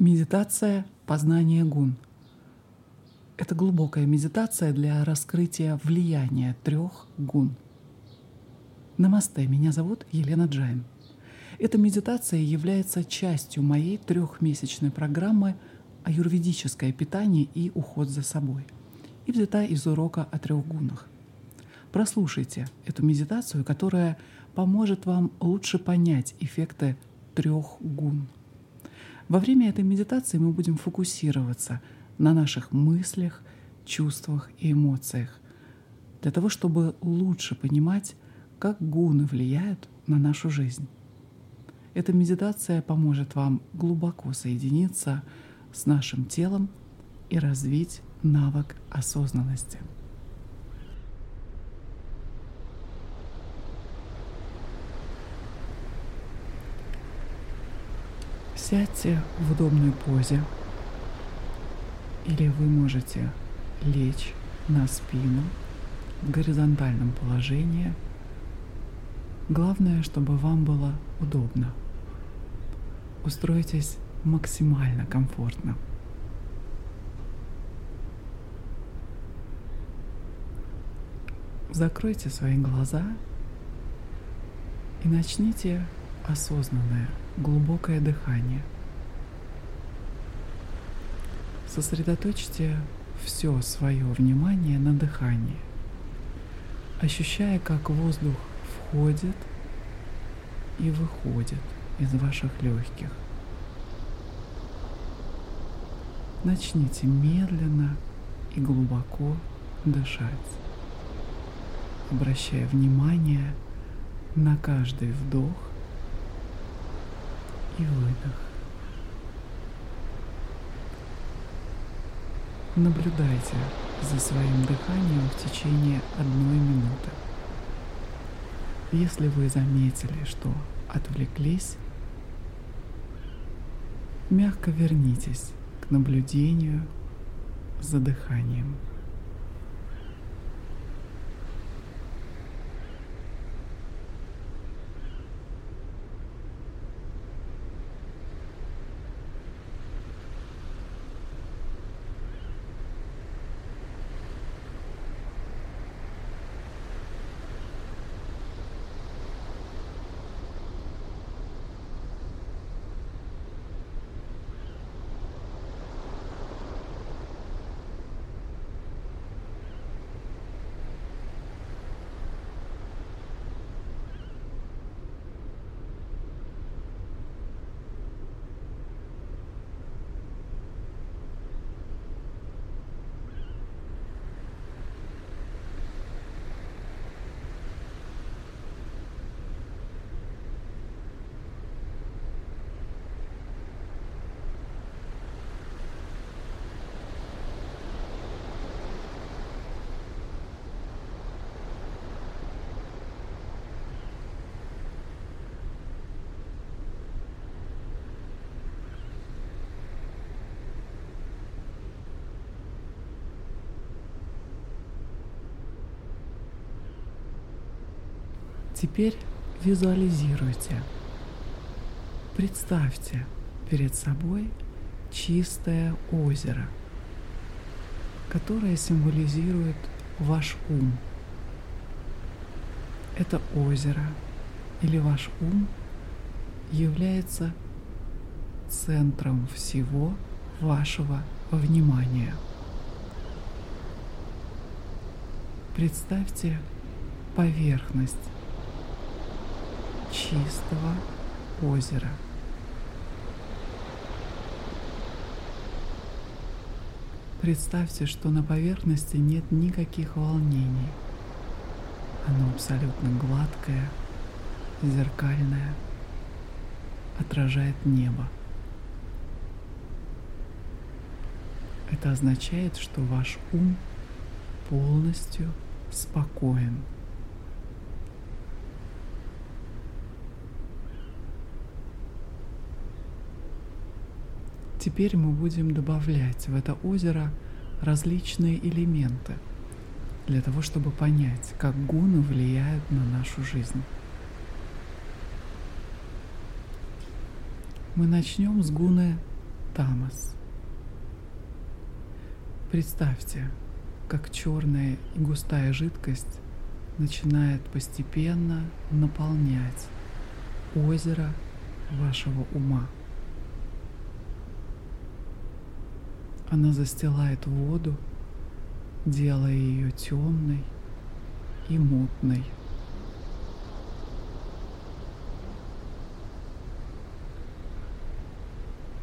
Медитация познания гун. Это глубокая медитация для раскрытия влияния трех гун. Намасте, меня зовут Елена Джайн. Эта медитация является частью моей трехмесячной программы «Аюрведическое питание и уход за собой» и взята из урока о трех гунах. Прослушайте эту медитацию, которая поможет вам лучше понять эффекты трех гун – во время этой медитации мы будем фокусироваться на наших мыслях, чувствах и эмоциях, для того, чтобы лучше понимать, как гуны влияют на нашу жизнь. Эта медитация поможет вам глубоко соединиться с нашим телом и развить навык осознанности. Сядьте в удобной позе, или вы можете лечь на спину в горизонтальном положении. Главное, чтобы вам было удобно. Устройтесь максимально комфортно. Закройте свои глаза и начните осознанное глубокое дыхание. Сосредоточьте все свое внимание на дыхании, ощущая, как воздух входит и выходит из ваших легких. Начните медленно и глубоко дышать, обращая внимание на каждый вдох и выдох. Наблюдайте за своим дыханием в течение одной минуты. Если вы заметили, что отвлеклись, мягко вернитесь к наблюдению за дыханием. Теперь визуализируйте. Представьте перед собой чистое озеро, которое символизирует ваш ум. Это озеро или ваш ум является центром всего вашего внимания. Представьте поверхность чистого озера. Представьте, что на поверхности нет никаких волнений. Оно абсолютно гладкое, зеркальное, отражает небо. Это означает, что ваш ум полностью спокоен. Теперь мы будем добавлять в это озеро различные элементы для того, чтобы понять, как гуны влияют на нашу жизнь. Мы начнем с гуны тамас. Представьте, как черная и густая жидкость начинает постепенно наполнять озеро вашего ума. Она застилает воду, делая ее темной и мутной.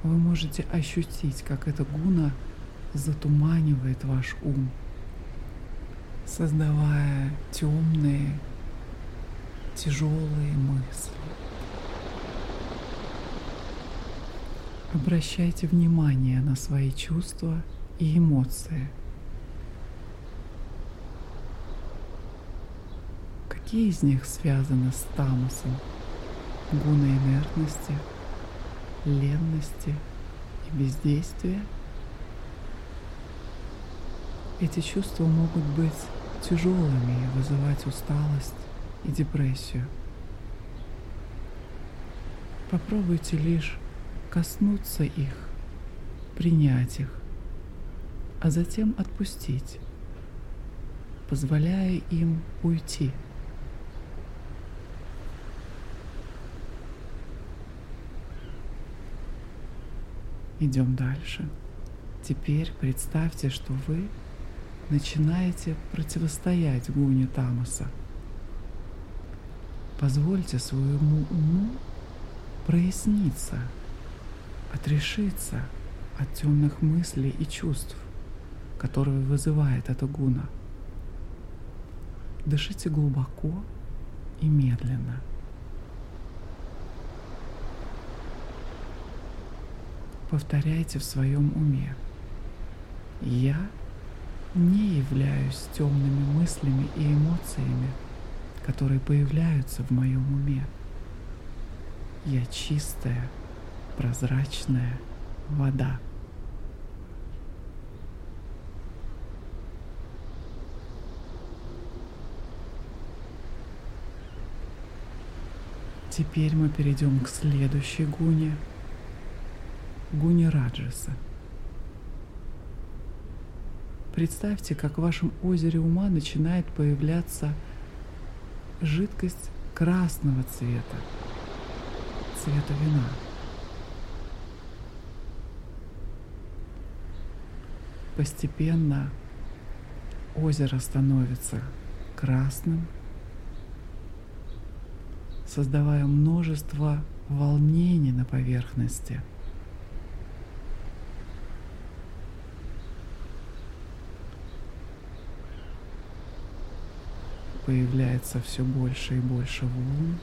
Вы можете ощутить, как эта гуна затуманивает ваш ум, создавая темные, тяжелые мысли. Обращайте внимание на свои чувства и эмоции. Какие из них связаны с тамосом, гуной инертности, ленности и бездействия? Эти чувства могут быть тяжелыми и вызывать усталость и депрессию. Попробуйте лишь коснуться их, принять их, а затем отпустить, позволяя им уйти. Идем дальше. Теперь представьте, что вы начинаете противостоять гуне Тамаса. Позвольте своему уму проясниться – отрешиться от темных мыслей и чувств, которые вызывает эта гуна. Дышите глубоко и медленно. Повторяйте в своем уме. Я не являюсь темными мыслями и эмоциями, которые появляются в моем уме. Я чистая, прозрачная вода. Теперь мы перейдем к следующей гуне, гуне Раджаса. Представьте, как в вашем озере ума начинает появляться жидкость красного цвета, цвета вина. Постепенно озеро становится красным, создавая множество волнений на поверхности. Появляется все больше и больше волн.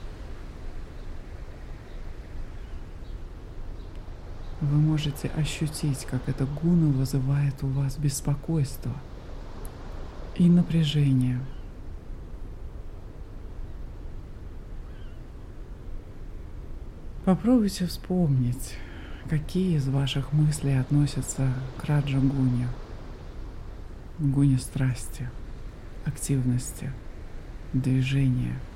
Вы можете ощутить, как эта гуна вызывает у вас беспокойство и напряжение. Попробуйте вспомнить, какие из ваших мыслей относятся к Раджа Гуне, гуне страсти, активности, движения –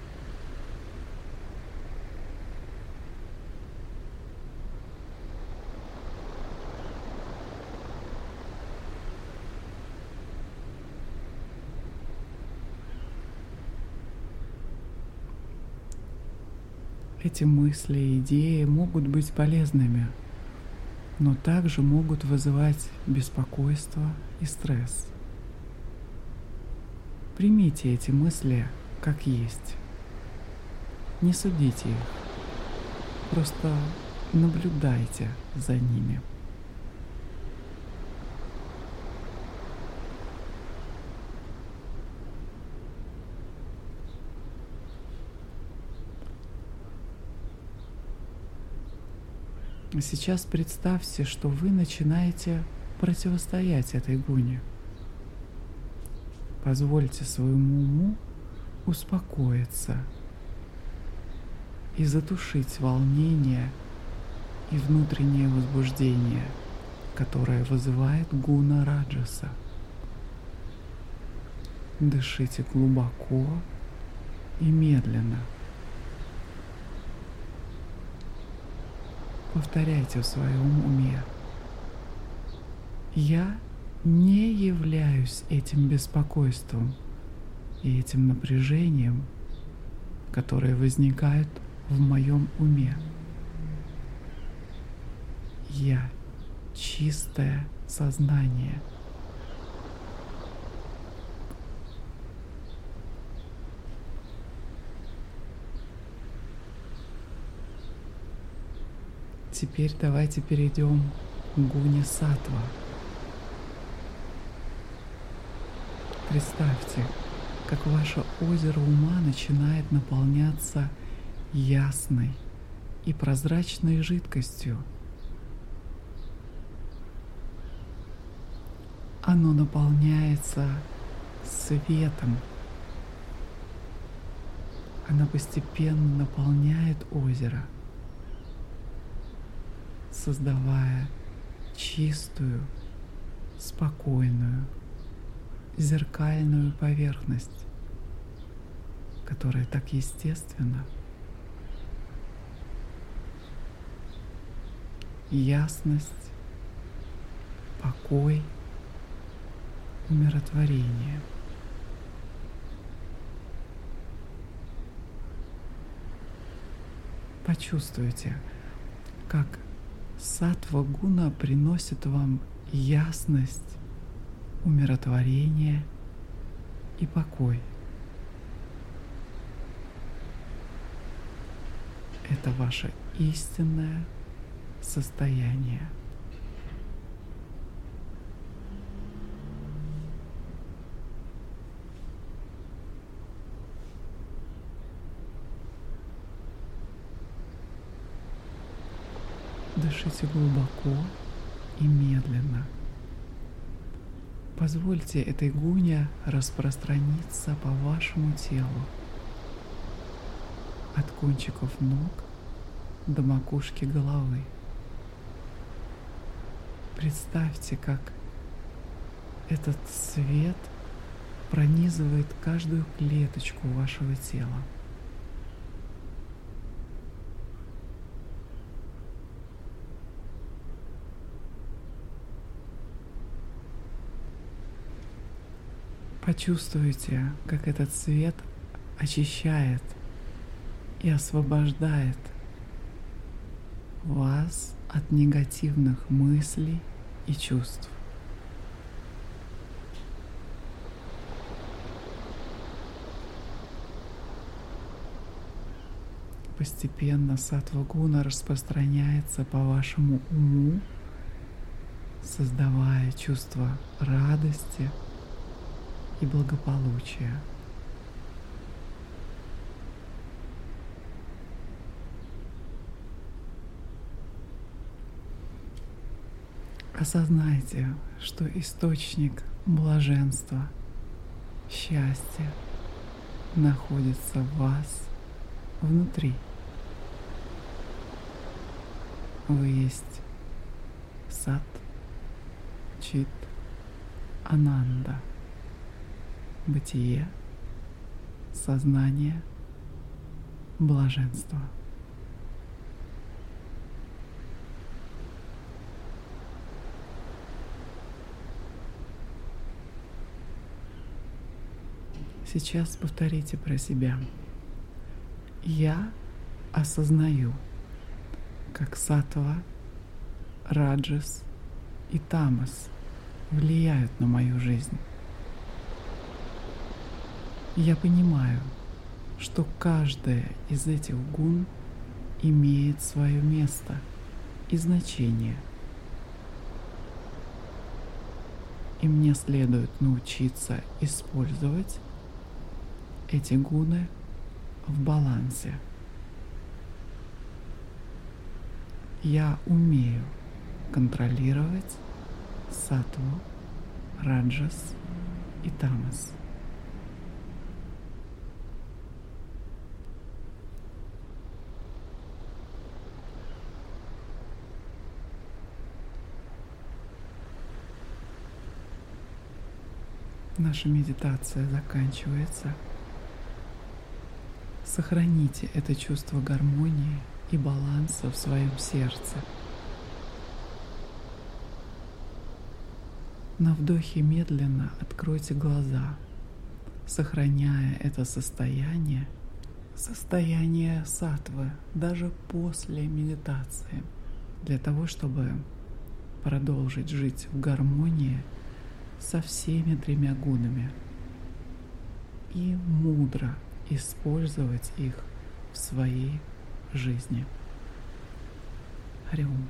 Эти мысли и идеи могут быть полезными, но также могут вызывать беспокойство и стресс. Примите эти мысли как есть. Не судите их. Просто наблюдайте за ними. Сейчас представьте, что вы начинаете противостоять этой гуне. Позвольте своему уму успокоиться и затушить волнение и внутреннее возбуждение, которое вызывает гуна Раджаса. Дышите глубоко и медленно – Повторяйте в своем уме. Я не являюсь этим беспокойством и этим напряжением, которые возникают в моем уме. Я чистое сознание. Теперь давайте перейдем к гуне сатва. Представьте, как ваше озеро ума начинает наполняться ясной и прозрачной жидкостью. Оно наполняется светом. Она постепенно наполняет озеро, создавая чистую, спокойную, зеркальную поверхность, которая так естественно, ясность, покой, умиротворение. Почувствуйте, сатва гуна приносит вам ясность, умиротворение и покой. Это ваше истинное состояние. Дышите глубоко и медленно – Позвольте этой гуне распространиться по вашему телу. От кончиков ног до макушки головы. Представьте, как этот свет пронизывает каждую клеточку вашего тела. Почувствуйте, как этот свет очищает и освобождает вас от негативных мыслей и чувств. Постепенно сатвагуна распространяется по вашему уму, создавая чувство радости, и благополучия. Осознайте, что источник блаженства, счастья находится в вас внутри. Вы есть сад, чит, ананда – бытие, сознание, блаженство. Сейчас повторите про себя. Я осознаю, как сатва, раджас и тамас влияют на мою жизнь. Я понимаю, что каждая из этих гун имеет свое место и значение. И мне следует научиться использовать эти гуны в балансе. Я умею контролировать сатву, раджас и тамас. Наша медитация заканчивается. Сохраните это чувство гармонии и баланса в своем сердце. На вдохе медленно откройте глаза, сохраняя это состояние, состояние сатвы даже после медитации, для того, чтобы продолжить жить в гармонии со всеми тремя гунами и мудро использовать их в своей жизни. Хариум.